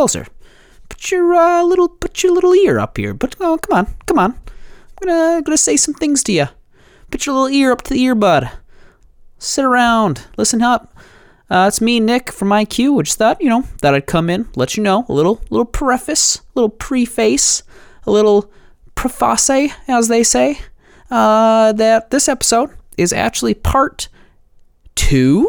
closer. Put your uh, little put your little ear up here. But oh, come on, come on. I'm gonna gonna say some things to you. Put your little ear up to the earbud. Sit around, listen up. Uh, it's me, Nick from IQ. I just thought, you know, that I'd come in, let you know, a little little preface, little preface, a little preface, as they say, uh, that this episode is actually part two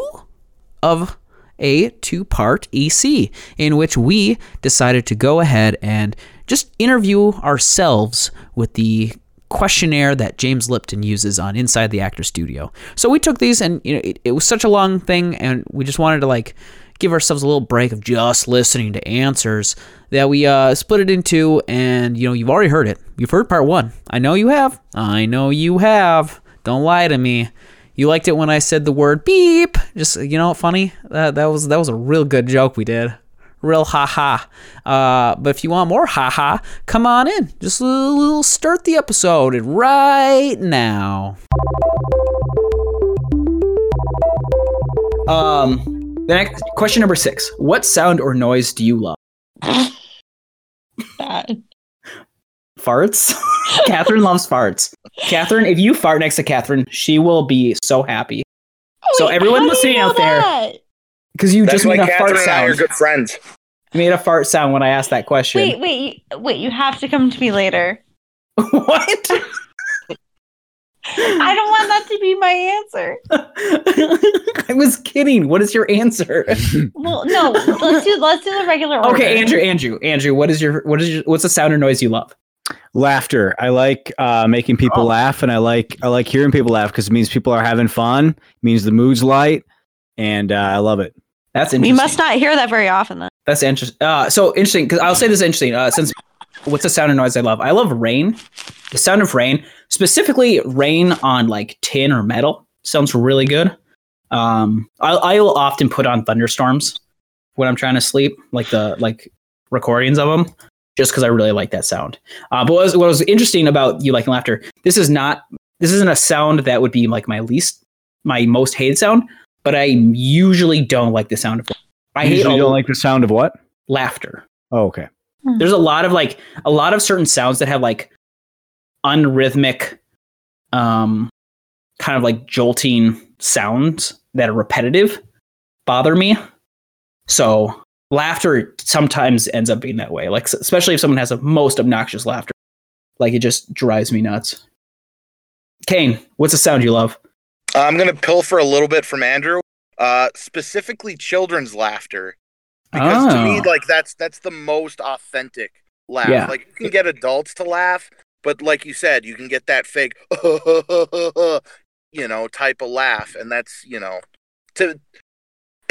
of a two part EC, in which we decided to go ahead and just interview ourselves with the questionnaire that James Lipton uses on Inside the Actor Studio. So we took these, and you know, it, it was such a long thing, and we just wanted to like give ourselves a little break of just listening to answers that we uh, split it into and you know you've already heard it. You've heard part one. I know you have. I know you have. Don't lie to me you liked it when i said the word beep. Just you know funny? That, that was that was a real good joke we did. Real ha ha uh, but if you want more ha ha come on in. Just a little start the episode right now. Um the next question number six. What sound or noise do you love? Bad. Farts. Katharine loves farts. Katharine, if you fart next to Katharine, she will be so happy. Oh, so everyone how do listening know out there- Because you That's just made a Katharine fart and I are good friends. You made a fart sound when I asked that question. Wait, wait, you- wait! You have to come to me later. what? I don't want that to be my answer. I was kidding. What is your answer? Well, no, let's do let's do the regular order. okay, Andrew, Andrew, Andrew, what is your what is your what's the sound or noise you love? Laughter. I like uh, making people Oh. laugh, and I like I like hearing people laugh because it means people are having fun. It means the mood's light, and uh, I love it. That's interesting. We must not hear that very often then. That's interesting. Uh, so interesting because I'll say this is interesting. Uh, since what's the sound and noise I love? I love rain. The sound of rain, specifically rain on like tin or metal, sounds really good. Um, I I will often put on thunderstorms when I'm trying to sleep, like the like recordings of them, just because I really like that sound. Uh, but what was, what was interesting about you liking laughter? This is not this isn't a sound that would be like my least my most hated sound, but I usually don't like the sound of. I I hate usually don't like the sound of what? laughter. Oh, okay. There's a lot of like a lot of certain sounds that have like unrhythmic, um, kind of like jolting sounds that are repetitive bother me. So laughter sometimes ends up being that way. Like especially if someone has a most obnoxious laughter, like it just drives me nuts. Kane, what's a sound you love? I'm gonna pilfer a little bit from Andrew, uh, specifically children's laughter, because to me, Oh. like that's that's the most authentic laugh. Yeah. Like you can get adults to laugh, but like you said, you can get that fake, you know, type of laugh, and that's you know, to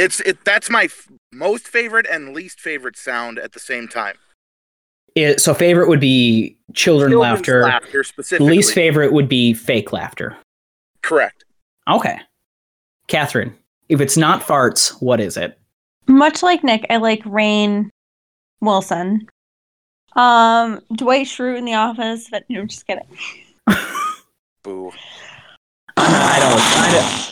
it's it. That's my f- most favorite and least favorite sound at the same time. It, so favorite would be children Children's laughter. laughter specifically. Least favorite would be fake laughter. Correct. Okay. Katharine, if it's not farts, what is it? Much like Nick, I like Rainn Wilson. Um, Dwight Schrute in The Office, but no, I'm just kidding. Boo. I don't. I don't.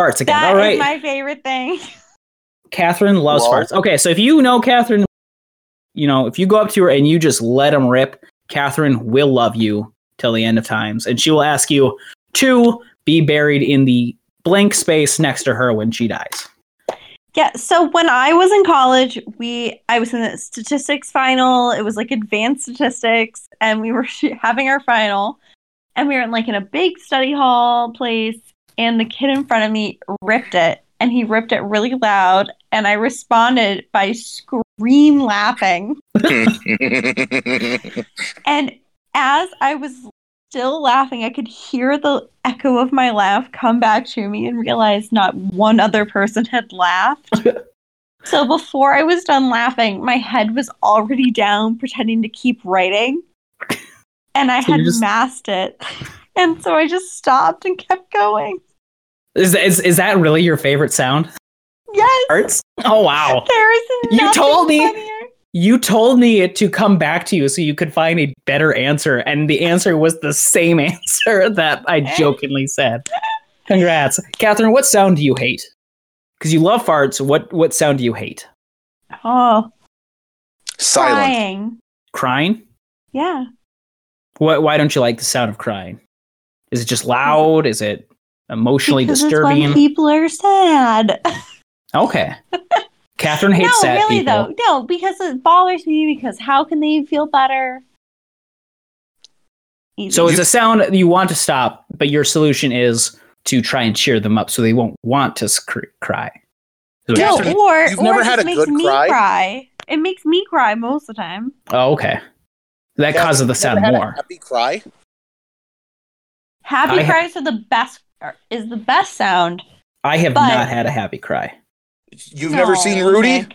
Farts again. That All is my favorite thing. Katharine loves Well- farts. Okay, so if you know Katharine, you know, if you go up to her and you just let them rip, Katharine will love you till the end of times. And she will ask you to be buried in the blank space next to her when she dies. Yeah, so when I was in college, we I was in the statistics final. It was like advanced statistics, and we were having our final, and we were in like in a big study hall place, and the kid in front of me ripped it, and he ripped it really loud, and I responded by scream laughing, and as I was still laughing, I could hear the echo of my laugh come back to me and realize not one other person had laughed. so before I was done laughing, my head was already down, pretending to keep writing. And I So had just- masked it. And so I just stopped and kept going. Is, is, is that really your favorite sound? Yes, Farts? Oh, wow. there is You told me. funnier. You told me to come back to you so you could find a better answer, and the answer was the same answer that I jokingly said. Congrats, Katharine. What sound do you hate? Because you love farts. What what sound do you hate? Oh, Silent. Crying. Crying? Yeah. What? Why don't you like the sound of crying? Is it just loud? Is it emotionally because it's disturbing? when people are sad. okay. Katharine hates no, sad really people. though. No, because it bothers me because how can they feel better? Easy. So it's a sound you want to stop, but your solution is to try and cheer them up so they won't want to sc- cry. So no, Katharine, or you've or never it had just a makes good me cry? cry. It makes me cry most of the time. Oh, okay. That Yeah, causes the sound had a more. Happy cry. Happy I ha- cries are the best. Are- Is the best sound. I have but- not had a happy cry. You've never seen Rudy? Nick.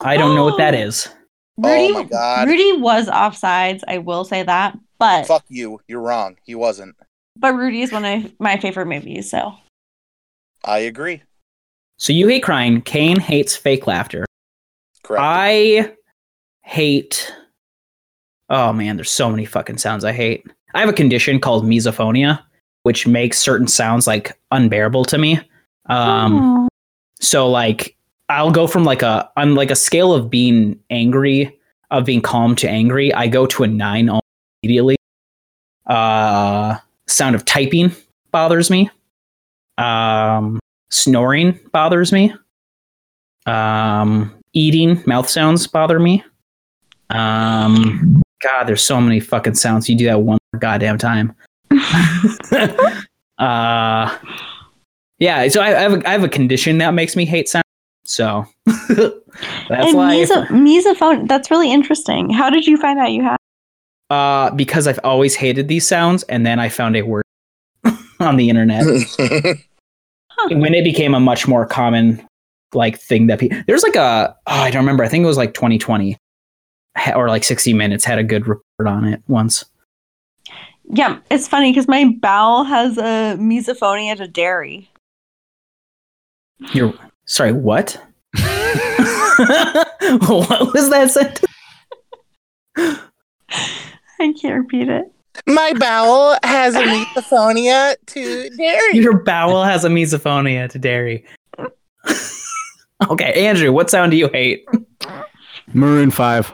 I don't know what that oh. is. Rudy, Oh my God. Rudy was offsides. I will say that, but Fuck you. You're wrong. He wasn't. but Rudy is one of my favorite movies. So I agree. So you hate crying. Kane hates fake laughter. Correct. I hate. Oh man, there's so many fucking sounds I hate. I have a condition called misophonia, which makes certain sounds like unbearable to me. Um, Oh. so like I'll go from like a on like a scale of being angry, of being calm to angry. I go to a nine immediately. Uh, sound of typing bothers me. Um, snoring bothers me. Um, eating mouth sounds bother me. Um, God, there's so many fucking sounds. You do that one goddamn time. uh, yeah. So I, I have a, I have a condition that makes me hate sound. So that's and why. meso- mesophone. That's really interesting. How did you find out you had? uh, because I've always hated these sounds, and then I found a word on the internet when it became a much more common like thing that people there's like a oh, I don't remember I think it was like 2020 or like 60 minutes had a good report on it once. Yeah, it's funny because my bowel has a misophonia to dairy. You're sorry, what? what was that sentence? I can't repeat it. My bowel has a misophonia to dairy. Your bowel has a misophonia to dairy. okay, Andrew, what sound do you hate? Maroon Five.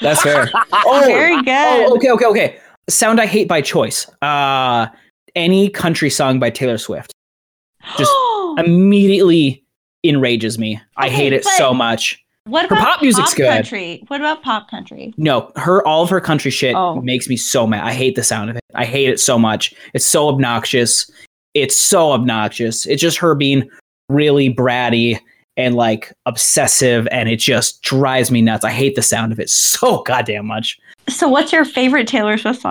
That's fair. Oh, Very good. Oh, okay, okay, okay. Sound I hate by choice. Uh any country song by Taylor Swift just immediately enrages me. I Okay, hate it so much. what her about pop music's good. country? What about pop country? No, her all of her country shit Oh. makes me so mad. I hate the sound of it. I hate it so much. It's so obnoxious. It's so obnoxious. It's just her being really bratty and like obsessive and it just drives me nuts. I hate the sound of it so goddamn much. So, what's your favorite Taylor Swift song?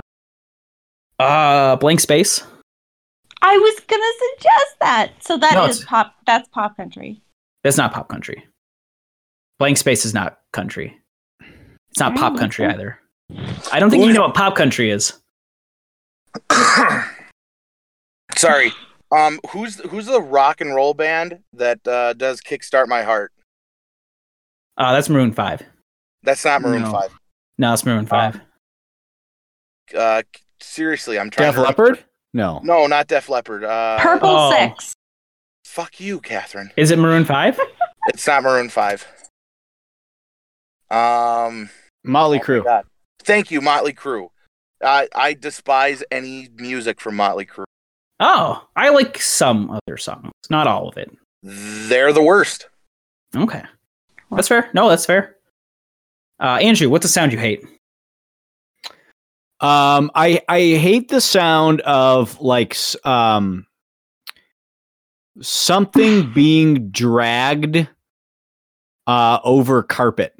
Uh blank space. I was gonna suggest that. So that is No, it's- pop. That's pop country. That's not pop country. Blank space is not country. It's not pop country okay. either. I don't think you know what pop country is. Sorry. Um, who's who's the rock and roll band that uh, does "Kickstart My Heart"? Uh, that's Maroon Five. That's not Maroon No. Five. No, it's Maroon Five. Uh, seriously, I'm trying. To. Def to Leppard? No. No, not Def Leppard. Uh, Purple Oh. Six. Fuck you, Katharine. Is it Maroon Five? It's not Maroon Five. Um, Motley oh Crue. Thank you, Motley Crue. I I despise any music from Motley Crue. Oh, I like some of their songs, not all of it. They're the worst. Okay, that's fair. No, that's fair. Uh, Andrew, what's the sound you hate? Um, I I hate the sound of like um something being dragged uh over carpet.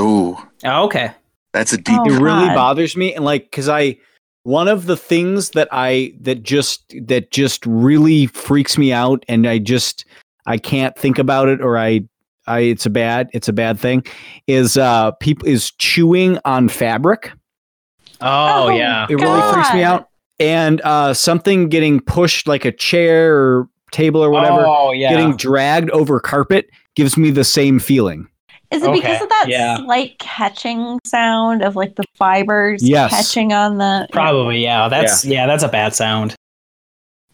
Ooh, Oh, okay. that's a deep. Oh, it really bothers me and like cuz I one of the things that I that just that just really freaks me out and I just I can't think about it or I I it's a bad it's a bad thing is uh people is chewing on fabric. Oh, Oh, yeah. It really freaks me out. And uh, something getting pushed like a chair or table or whatever, Oh, yeah. getting dragged over carpet gives me the same feeling. Is it Okay, because of that yeah. slight catching sound of like the fibers Yes. catching on the? Probably, yeah. That's yeah. that's a bad sound.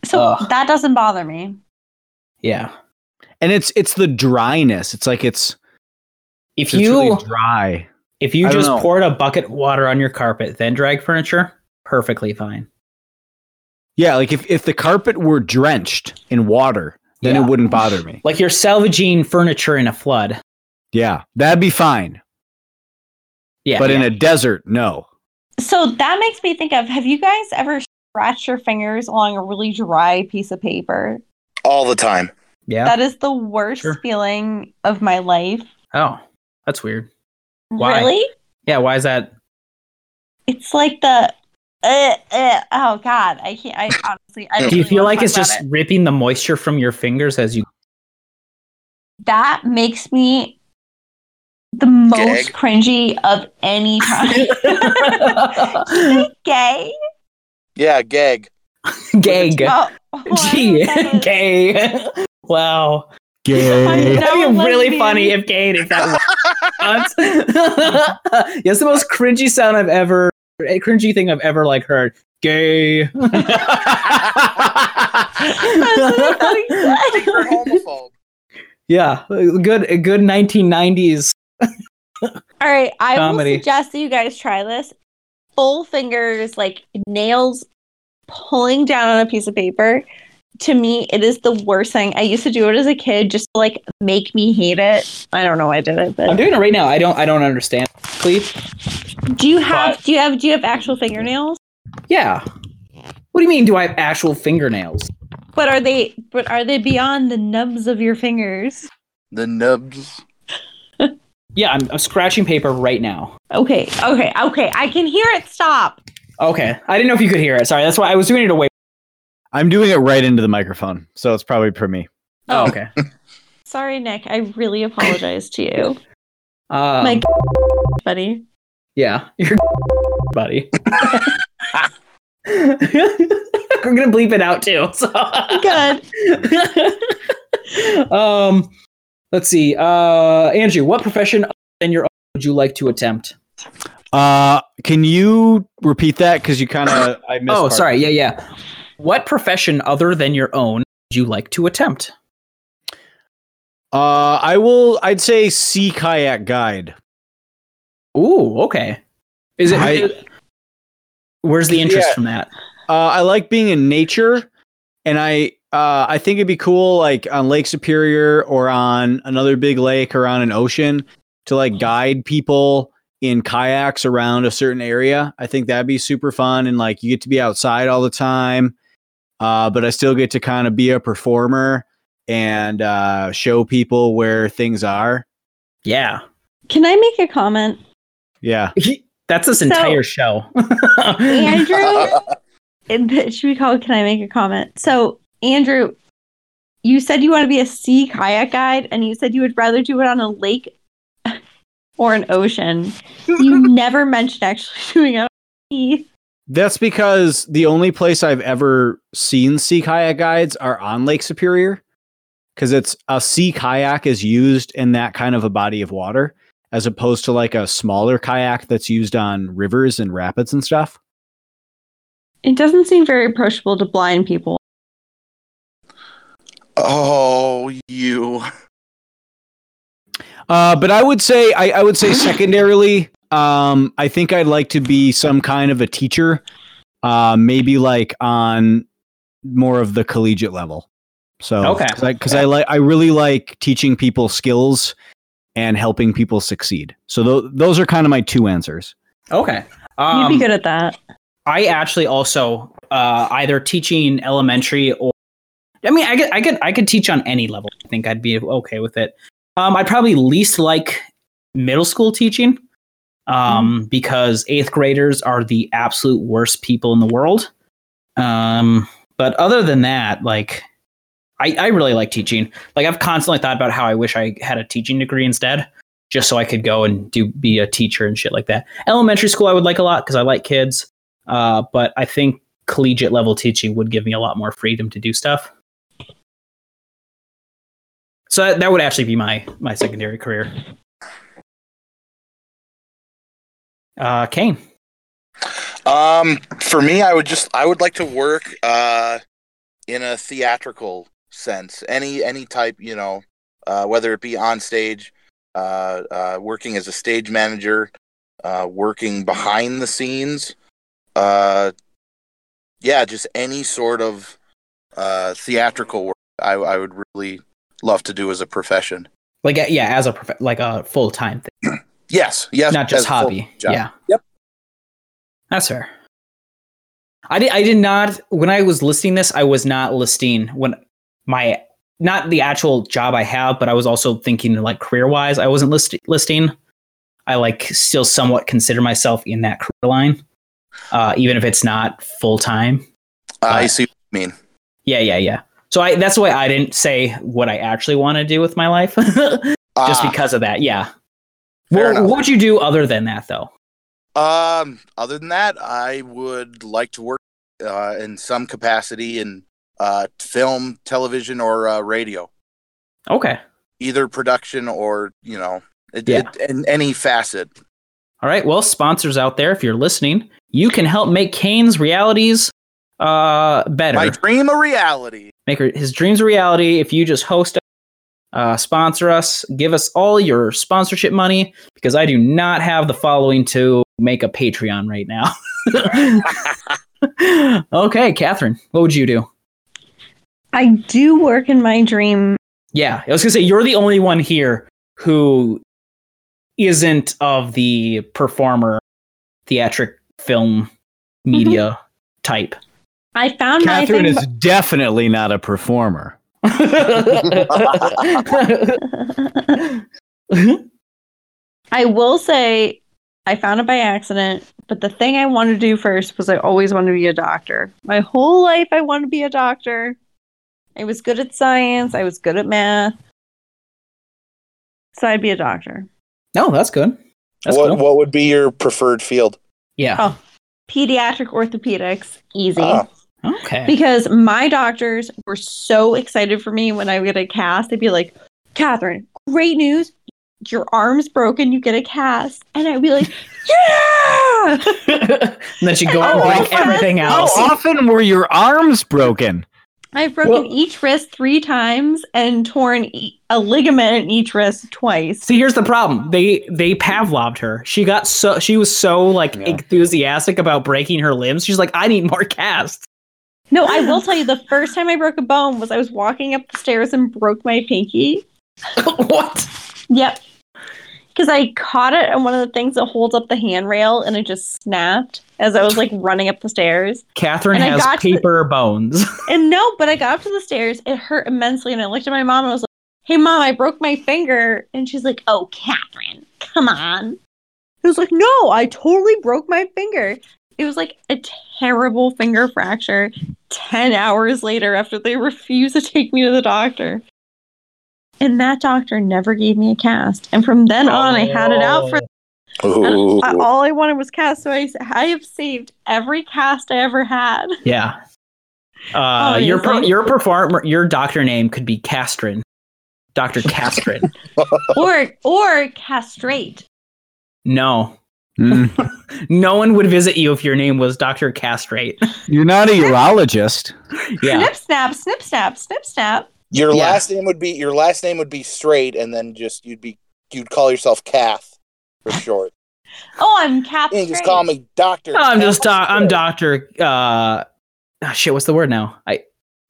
So Ugh. that doesn't bother me. Yeah. And it's it's the dryness. It's like it's, If it's you really dry. If you I just know. poured a bucket of water on your carpet, then drag furniture, perfectly fine. Yeah, like if, if the carpet were drenched in water, then Yeah. it wouldn't bother me. Like you're salvaging furniture in a flood. Yeah, that'd be fine. Yeah. but in a desert, no. So that makes me think of have you guys ever scratched your fingers along a really dry piece of paper? all the time. Yeah. That is the worst Sure. feeling of my life. oh, that's weird. Why? Really? Yeah. Why is that? It's like the uh, uh, oh god, I can't I honestly I don't Do you feel like it's just it. ripping the moisture from your fingers as you? that makes me the most Gag. cringy of any time. Gay? Yeah, gag. Gag. Oh, oh, Gee, don't know what that is. gay. Wow. Gay. That'd be really lesbian. funny if gay if that was. yeah, the most cringy sound I've ever, a cringy thing I've ever like heard. Gay. Secret homophobe. yeah, good, good 1990s. All right, I Comedy. will suggest that you guys try this. Full fingers, like nails pulling down on a piece of paper. To me, it is the worst thing. I used to do it as a kid just to like make me hate it. I don't know why I did it, but I'm doing it right now. I don't, I don't understand. Please. do you have but- do you have do you have actual fingernails? Yeah. What do you mean? Do I have actual fingernails? But are they but are they beyond the nubs of your fingers? The nubs. Yeah, I'm, I'm scratching paper right now. Okay, okay, okay. I can hear it stop. Okay, I didn't know if you could hear it. Sorry, that's why I was doing it away. I'm doing it right into the microphone, so it's probably for me. Oh, okay. Sorry, Nick. I really apologize to you. Um, My buddy. Yeah, you're buddy. We're gonna bleep it out too. So. Good. um, let's see. Uh, Andrew, what profession other than your own would you like to attempt? Uh, can you repeat that? Because you kind of I missed. Oh, part. sorry. Yeah, yeah. What profession other than your own would you like to attempt? Uh, I will. I'd say sea kayak guide. Ooh, okay. Is it? I- where's the interest Yeah. from that? Uh, I like being in nature, and I uh, I think it'd be cool, like on Lake Superior or on another big lake or on an ocean, to like guide people in kayaks around a certain area. I think that'd be super fun, and like you get to be outside all the time, uh, but I still get to kind of be a performer and uh, show people where things are. Yeah, Can I make a comment? Yeah. that's this entire show. Andrew, it- should we call it, can I make a comment? So, Andrew, you said you want to be a sea kayak guide, and you said you would rather do it on a lake or an ocean. You never mentioned actually doing it on a sea. That's because the only place I've ever seen sea kayak guides are on Lake Superior. Because it's a sea kayak is used in that kind of a body of water, as opposed to like a smaller kayak that's used on rivers and rapids and stuff. It doesn't seem very approachable to blind people. Oh, you. Uh, but I would say I, I would say secondarily, um, I think I'd like to be some kind of a teacher, uh, maybe like on more of the collegiate level. So Okay. because I, 'cause I like I really like teaching people skills and helping people succeed. So th- those are kind of my two answers. okay. You'd Um, be good at that. I actually also uh, either teaching elementary or I mean I could I could I could teach on any level. I think I'd be okay with it. Um, I'd probably least like middle school teaching um, because eighth graders are the absolute worst people in the world. Um, but other than that, like I, I really like teaching. Like I've constantly thought about how I wish I had a teaching degree instead, just so I could go and do be a teacher and shit like that. Elementary school I would like a lot because I like kids. Uh, but I think collegiate level teaching would give me a lot more freedom to do stuff. So that, that would actually be my my secondary career. Uh, Kane. Um, for me, I would just I would like to work uh in a theatrical sense, any any type, you know, uh, whether it be on stage, uh, uh, working as a stage manager, uh, working behind the scenes. Uh, yeah, just any sort of uh, theatrical work. I, I would really love to do as a profession. Like yeah, as a prof- like a full time thing, Yes, yes, not just as a full hobby. Yeah. Yep. That's fair. I did. I did not. When I was listing this, I was not listing when my not the actual job I have, but I was also thinking like career wise. I wasn't list, listing. I like still somewhat consider myself in that career line, uh, even if it's not full time. I see what you mean. Yeah, yeah, yeah. So I that's why I didn't say what I actually want to do with my life, just Ah, because of that. Yeah. Fair What, enough. what would you do other than that, though? Um, other than that, I would like to work uh, in some capacity in uh, film, television, or uh, radio, Okay. either production or you know, it, Yeah. it, in any facet. All right. Well, sponsors out there, if you're listening, you can help make Kane's realities uh better. My dream a reality. make her- his dreams a reality. If you just host, uh, sponsor us, give us all your sponsorship money because I do not have the following to make a Patreon right now. okay, Katharine, what would you do? I do work in my dream. Yeah, I was gonna say you're the only one here who isn't of the performer, theatric film media type. I found Katharine my is thing. definitely not a performer. I will say I found it by accident, but the thing I wanted to do first was I always wanted to be a doctor. My whole life I wanted to be a doctor. I was good at science, I was good at math. So I'd be a doctor. no, that's good. That's what cool. what would be your preferred field? Yeah. Oh. Pediatric orthopedics, easy. Ah. Okay. Because my doctors were so excited for me when I would get a cast. They'd be like, Katharine, great news. Your arm's broken, you get a cast. And I'd be like, Yeah! and then she'd go out and break everything everything How often were your arms broken? I've broken Well- each wrist three times and torn e- a ligament in each wrist twice. See, here's the problem. They they Pavloved her. She got so she was so like Yeah. enthusiastic about breaking her limbs. She's like, I need more casts. No, I will tell you, the first time I broke a bone was I was walking up the stairs and broke my pinky. what? Yep. Because I caught it on one of the things that holds up the handrail and it just snapped as I was like running up the stairs. Katharine And has to the- paper bones. And no, but I got up to the stairs. It hurt immensely. And I looked at my mom and I was like, hey, mom, I broke my finger. And she's like, oh, Katharine, come on. I was like, no, I totally broke my finger. It was like a terrible finger fracture 10 hours later after they refused to take me to the doctor. And that doctor never gave me a cast. And from then on, I had it out for I- all I wanted was cast. So I, I have saved every cast I ever had. yeah. Uh, your per- Obviously. your performer your doctor name could be Castrin. Dr. Castrin. or or castrate. no. Mm. No one would visit you if your name was Dr. Castrate. You're not a urologist. Yeah. Snip snap, snip snap, snip snap. Your Yeah. last name would be your last name would be straight, and then just you'd be you'd call yourself Kath for short. Oh, I'm Kath. You can just call me Doctor. Oh, I'm just doc- I'm Doctor. Uh, ah, shit. What's the word now? I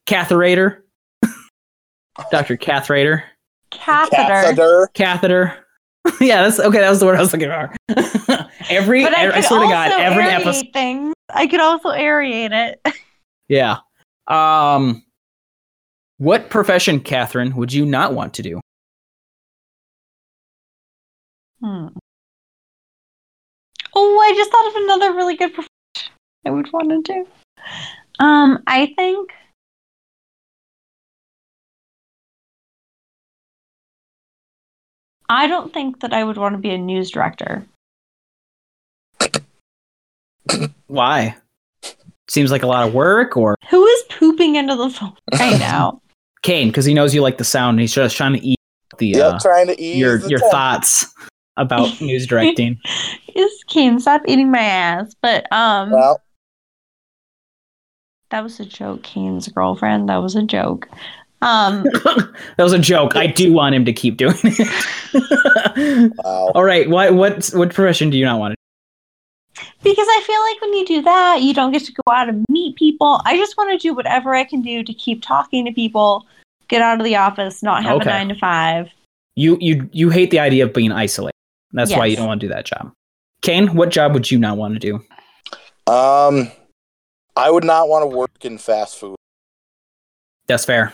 catherator. Doctor catherator. catheter. Catheter. Catheter. yeah, that's okay. That was the word I was looking for. every, But I, every I swear to God, every episode. things. I could also aerate it. Yeah. Um, what profession, Katharine, would you not want to do? Hmm. Oh, I just thought of another really good profession I would want to do. Um, I think I don't think that I would want to be a news director. Why? Seems like a lot of work, or Who is pooping into the phone right now? Kane because he knows you like the sound. And he's just trying to eat the Yep, uh, trying to ease your the your tension. thoughts about news directing. Is Kane stop eating my ass? But um, Well, that was a joke. Kane's girlfriend. That was a joke. Um, that was a joke. I do want him to keep doing it. wow. All right, what what what profession do you not want to? Because I feel like when you do that, you don't get to go out and meet people. I just want to do whatever I can do to keep talking to people, get out of the office, not have Okay. a nine to five. You you you hate the idea of being isolated. That's why you don't want to do that job. Kane, what job would you not want to do? Um, I would not want to work in fast food That's fair.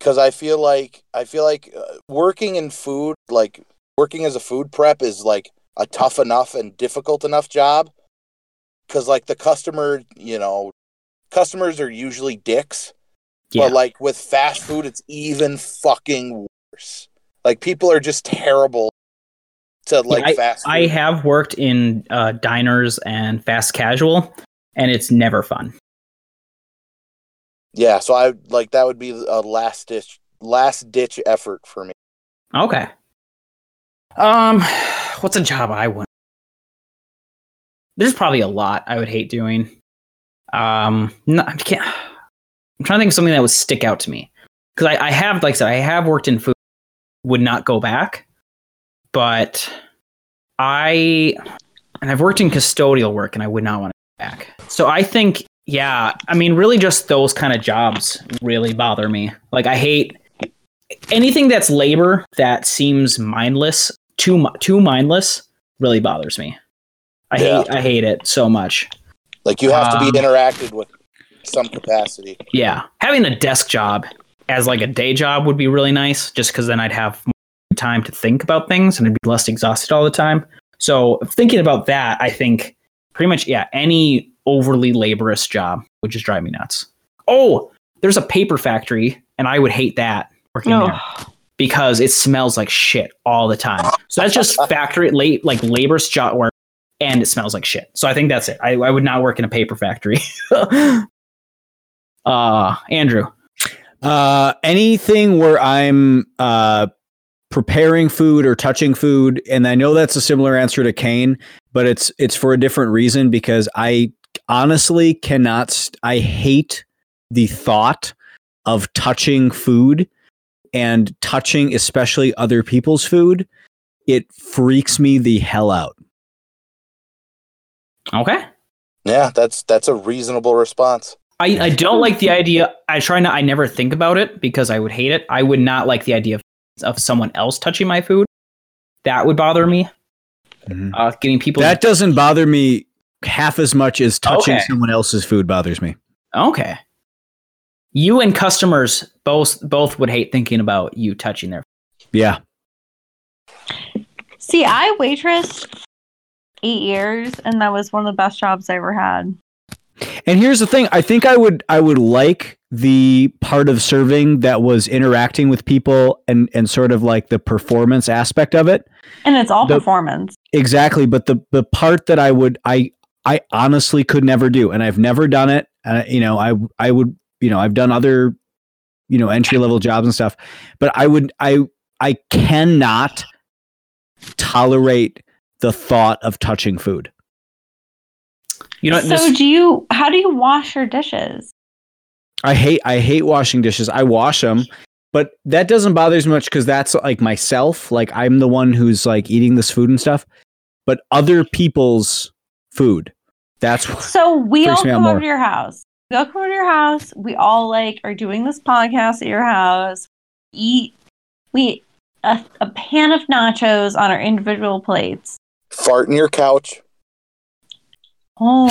Because I feel like I feel like uh, working in food, like working as a food prep, is like a tough enough and difficult enough job. Because like the customer, you know, customers are usually dicks. Yeah. But like with fast food, it's even fucking worse. Like people are just terrible to like fast food. I have worked in uh, diners and fast casual, and it's never fun. Yeah, so I like that would be a last ditch last ditch effort for me. Okay. Um, what's a job I want? There's probably a lot I would hate doing. Um, no, I can't. I'm trying to think of something that would stick out to me because I, I have, like I said, I have worked in food. Would not go back, but I and I've worked in custodial work, and I would not want to go back. So I think, yeah, I mean, really, just those kind of jobs really bother me. Like I hate anything that's labor that seems mindless, too too mindless, really bothers me. I Yeah. hate I hate it so much. Like you have to Um, be interacted with some capacity. Yeah, having a desk job as like a day job would be really nice, just because then I'd have more time to think about things and I'd be less exhausted all the time. So thinking about that, I think pretty much yeah, any overly laborious job which is drive me nuts. Oh, there's a paper factory, and I would hate that working No. there. because it smells like shit all the time. So that's just factory late like labor's job work and it smells like shit. So I think that's it. I, I would not work in a paper factory. uh Andrew. Uh, anything where I'm uh, preparing food or touching food, and I know that's a similar answer to Kane, but it's it's for a different reason because I honestly cannot. St- I hate the thought of touching food and touching, especially other people's food. It freaks me the hell out. Okay. Yeah, that's that's a reasonable response. I, I don't like the idea. I try not. I never think about it because I would hate it. I would not like the idea of, of someone else touching my food. That would bother me. Mhm. Uh, getting people. That doesn't bother me half as much as touching Okay. someone else's food bothers me. okay. You and customers both both would hate thinking about you touching their. Yeah. See, I waitress eight years, and that was one of the best jobs I ever had. And here's the thing, I think I would I would like the part of serving that was interacting with people and and sort of like the performance aspect of it. And it's all The- performance. Exactly, but the the part that I would I I honestly could never do and I've never done it. Uh, you know, I I would, you know, I've done other you know, entry level jobs and stuff, but I would I I cannot tolerate the thought of touching food. You know, so this, do you? How do you wash your dishes? I hate I hate washing dishes. I wash them, but that doesn't bother me as much because that's like myself. Like I'm the one who's like eating this food and stuff. But other people's food, that's what So we all come over to your house. We all come over to your house. We all like are doing this podcast at your house. Eat. We eat a, a pan of nachos on our individual plates. Fart in your couch. Oh,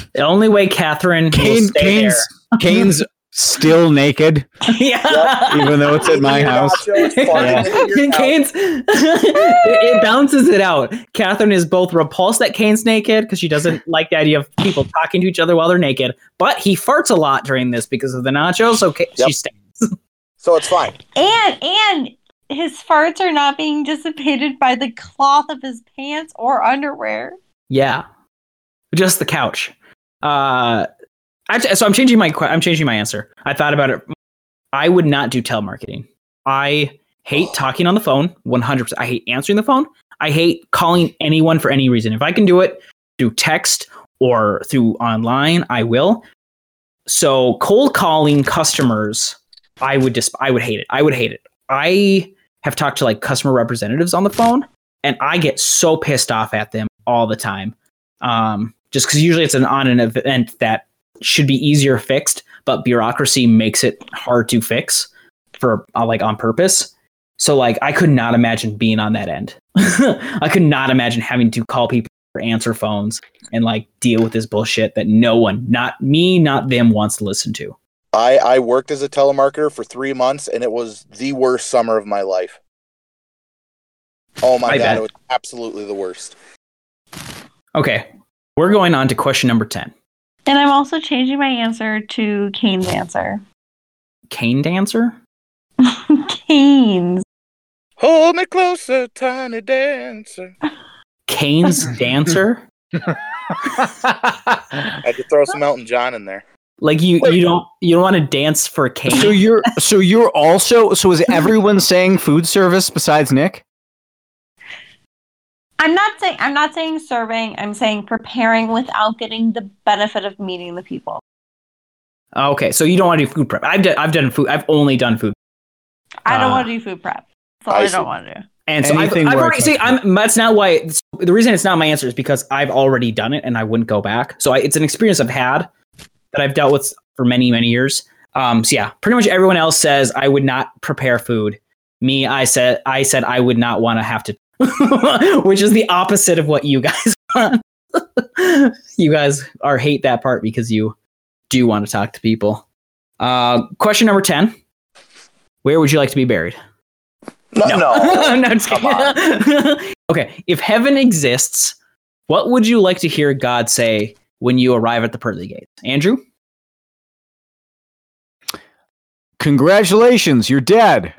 the only way Katharine will Kane, stay Kane's Kane's still naked, yeah. even though it's at my house. nachos, farting into your couch. Kane's it, it balances it out. Katharine is both repulsed that Kane's naked because she doesn't like the idea of people talking to each other while they're naked, but he farts a lot during this because of the nachos. Okay, Yep. she stays. So it's fine. and and his farts are not being dissipated by the cloth of his pants or underwear. Yeah, just the couch. Uh, actually, so I'm changing my I'm changing my answer. I thought about it. I would not do telemarketing. I hate talking on the phone. 100. percent I hate answering the phone. I hate calling anyone for any reason. If I can do it through text or through online, I will. So cold calling customers, I would just I would hate it. I would hate it. I have talked to like customer representatives on the phone, and I get so pissed off at them all the time. Um, just because usually it's an on an event that should be easier fixed, but bureaucracy makes it hard to fix for uh, like on purpose. So like I could not imagine being on that end. I could not imagine having to call people or answer phones and like deal with this bullshit that no one, not me, not them, wants to listen to. I, I worked as a telemarketer for three months and it was the worst summer of my life. Oh my I god, bet. it was absolutely the worst. Okay, we're going on to question number ten. And I'm also changing my answer to Kane's answer. Kane dancer. Kane's. Hold me closer, tiny dancer. Kane's dancer. I had to throw some Elton John in there. Like you, Wait. you don't, you don't want to dance for Kane. so you're so you're also so is everyone saying food service besides Nick? I'm not saying I'm not saying serving. I'm saying preparing without getting the benefit of meeting the people. okay, so you don't want to do food prep. I've done, I've done food. I've only done food, I don't Ah. want to do food prep. That's all I I, don't want to do. and so I've, I've already see. I'm. That's not why. It's, the reason it's not my answer is because I've already done it and I wouldn't go back. So I, it's an experience I've had that I've dealt with for many many years. Um. So yeah, pretty much everyone else says I would not prepare food. Me, I said I said I would not want to have to, which is the opposite of what you guys want. you guys are hate that part because you do want to talk to people. Uh, question number ten: Where would you like to be buried? No, no. no, I'm just Come kidding. okay, if heaven exists, what would you like to hear God say when you arrive at the pearly gates? Andrew? Congratulations, you're dead.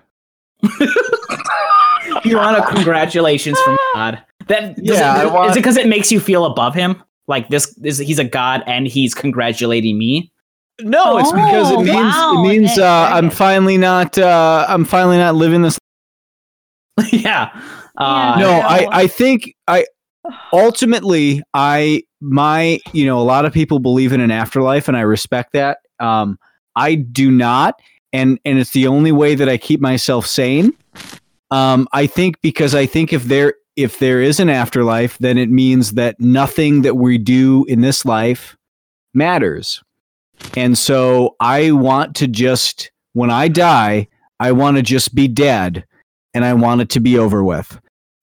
You want a congratulations from God. That Yeah, it, want- is it because it makes you feel above him? Like this is he's a god and he's congratulating me? No, it's because it Oh, means wow, it means uh, very I'm finally not uh, I'm finally not living this. yeah. Uh, no. I I think I ultimately I my you know a lot of people believe in an afterlife and I respect that. Um, I do not, and and it's the only way that I keep myself sane. Um, I think because I think if there if there is an afterlife, then it means that nothing that we do in this life matters. And so I want to just when I die, I want to just be dead and I want it to be over with.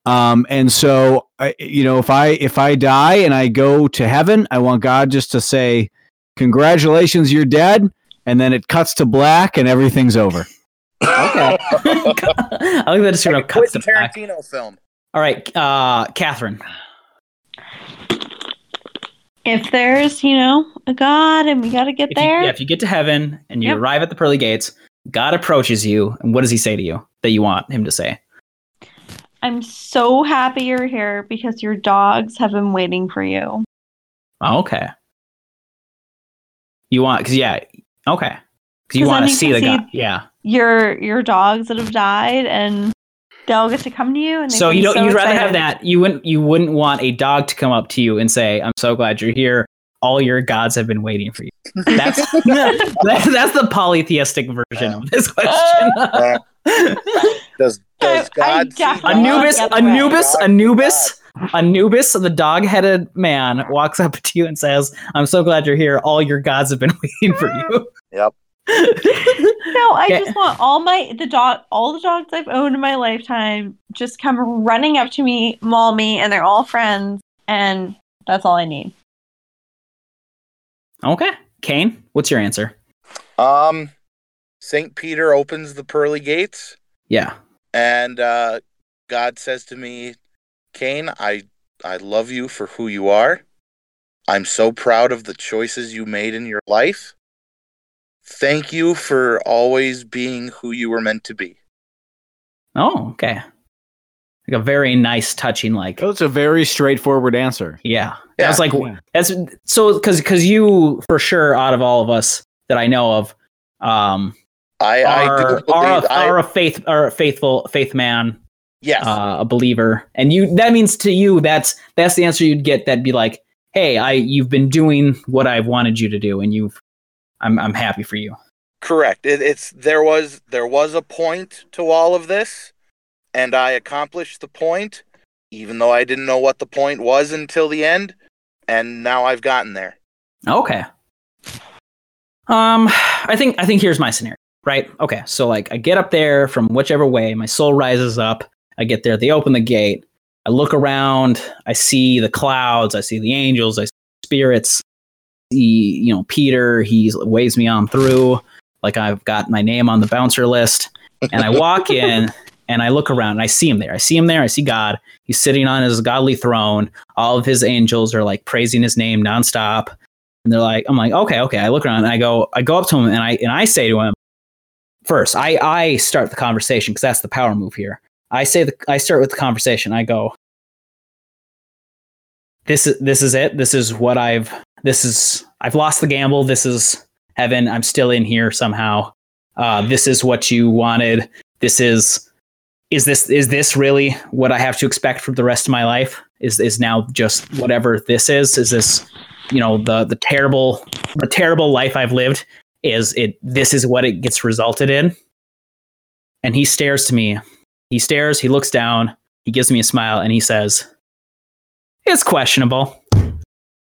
Um, and so I, you know, if I if I die and I go to heaven, I want God just to say, "Congratulations, you're dead," and then it cuts to black and everything's over. Okay. I like that it's sort of cuts Quentin the back. Tarantino film. All right, uh, Katharine. If there's, you know, a God and we got to get If you, there, yeah, if you get to heaven and you Yep. arrive at the pearly gates, God approaches you, and what does he say to you that you want him to say? I'm so happy you're here because your dogs have been waiting for you. Oh, okay. You want because yeah, okay. Because you want to see the see- God. Yeah. Your your dogs that have died and they'll get to come to you and So you don't. so you'd rather have that. You wouldn't. You wouldn't want a dog to come up to you and say, "I'm so glad you're here. All your gods have been waiting for you." That's that, that's the polytheistic version of this uh, question. Uh, does does I- I God Anubis, the other way. Anubis, God- Anubis, Anubis, the dog-headed man walks up to you and says, "I'm so glad you're here. All your gods have been waiting for you." Yep. No, I Yeah. just want all my the dog all the dogs I've owned in my lifetime just come running up to me, maul me, and they're all friends, and that's all I need. okay, Kane, what's your answer? Um, Saint Peter opens the pearly gates, Yeah. and uh, God says to me, "Kane, I I love you for who you are. I'm so proud of the choices you made in your life. Thank you for always being who you were meant to be." Oh, okay. Like a very nice, touching, like That's a very straightforward answer. yeah. Yeah. That's like that's so because because you for sure out of all of us that I know of, um, I I are do are a, I, are a faith are a faithful faith man, yes. uh, a believer, and you that means to you that's that's the answer you'd get. That'd be like, hey, I you've been doing what I've wanted you to do, and you've I'm I'm happy for you. Correct. It, it's there was there was a point to all of this, and I accomplished the point, even though I didn't know what the point was until the end. and now I've gotten there. Okay. Um, I think I think here's my scenario. Right. Okay. So like I get up there from whichever way, my soul rises up. I get there. They open the gate. I look around. I see the clouds. I see the angels. I see spirits. See, you know, Peter. He waves me on through. Like I've got my name on the bouncer list. And I walk in and I look around and I see him there. I see him there. I see God. He's sitting on his godly throne. All of his angels are like praising his name nonstop. And they're like, I'm like, okay, okay. I look around and I go, I go up to him and I and I say to him, first, I I start the conversation because that's the power move here. I say the I start with the conversation. I go, this is this is it. This is what I've this is I've lost the gamble. This is heaven. I'm still in here somehow. Uh, this is what you wanted. This is is this is this really what I have to expect for the rest of my life? Is is now just whatever this is? Is this you know the the terrible the terrible life I've lived? Is it this is what it gets resulted in? And he stares to me. He stares. He looks down. He gives me a smile and he says, "It's questionable."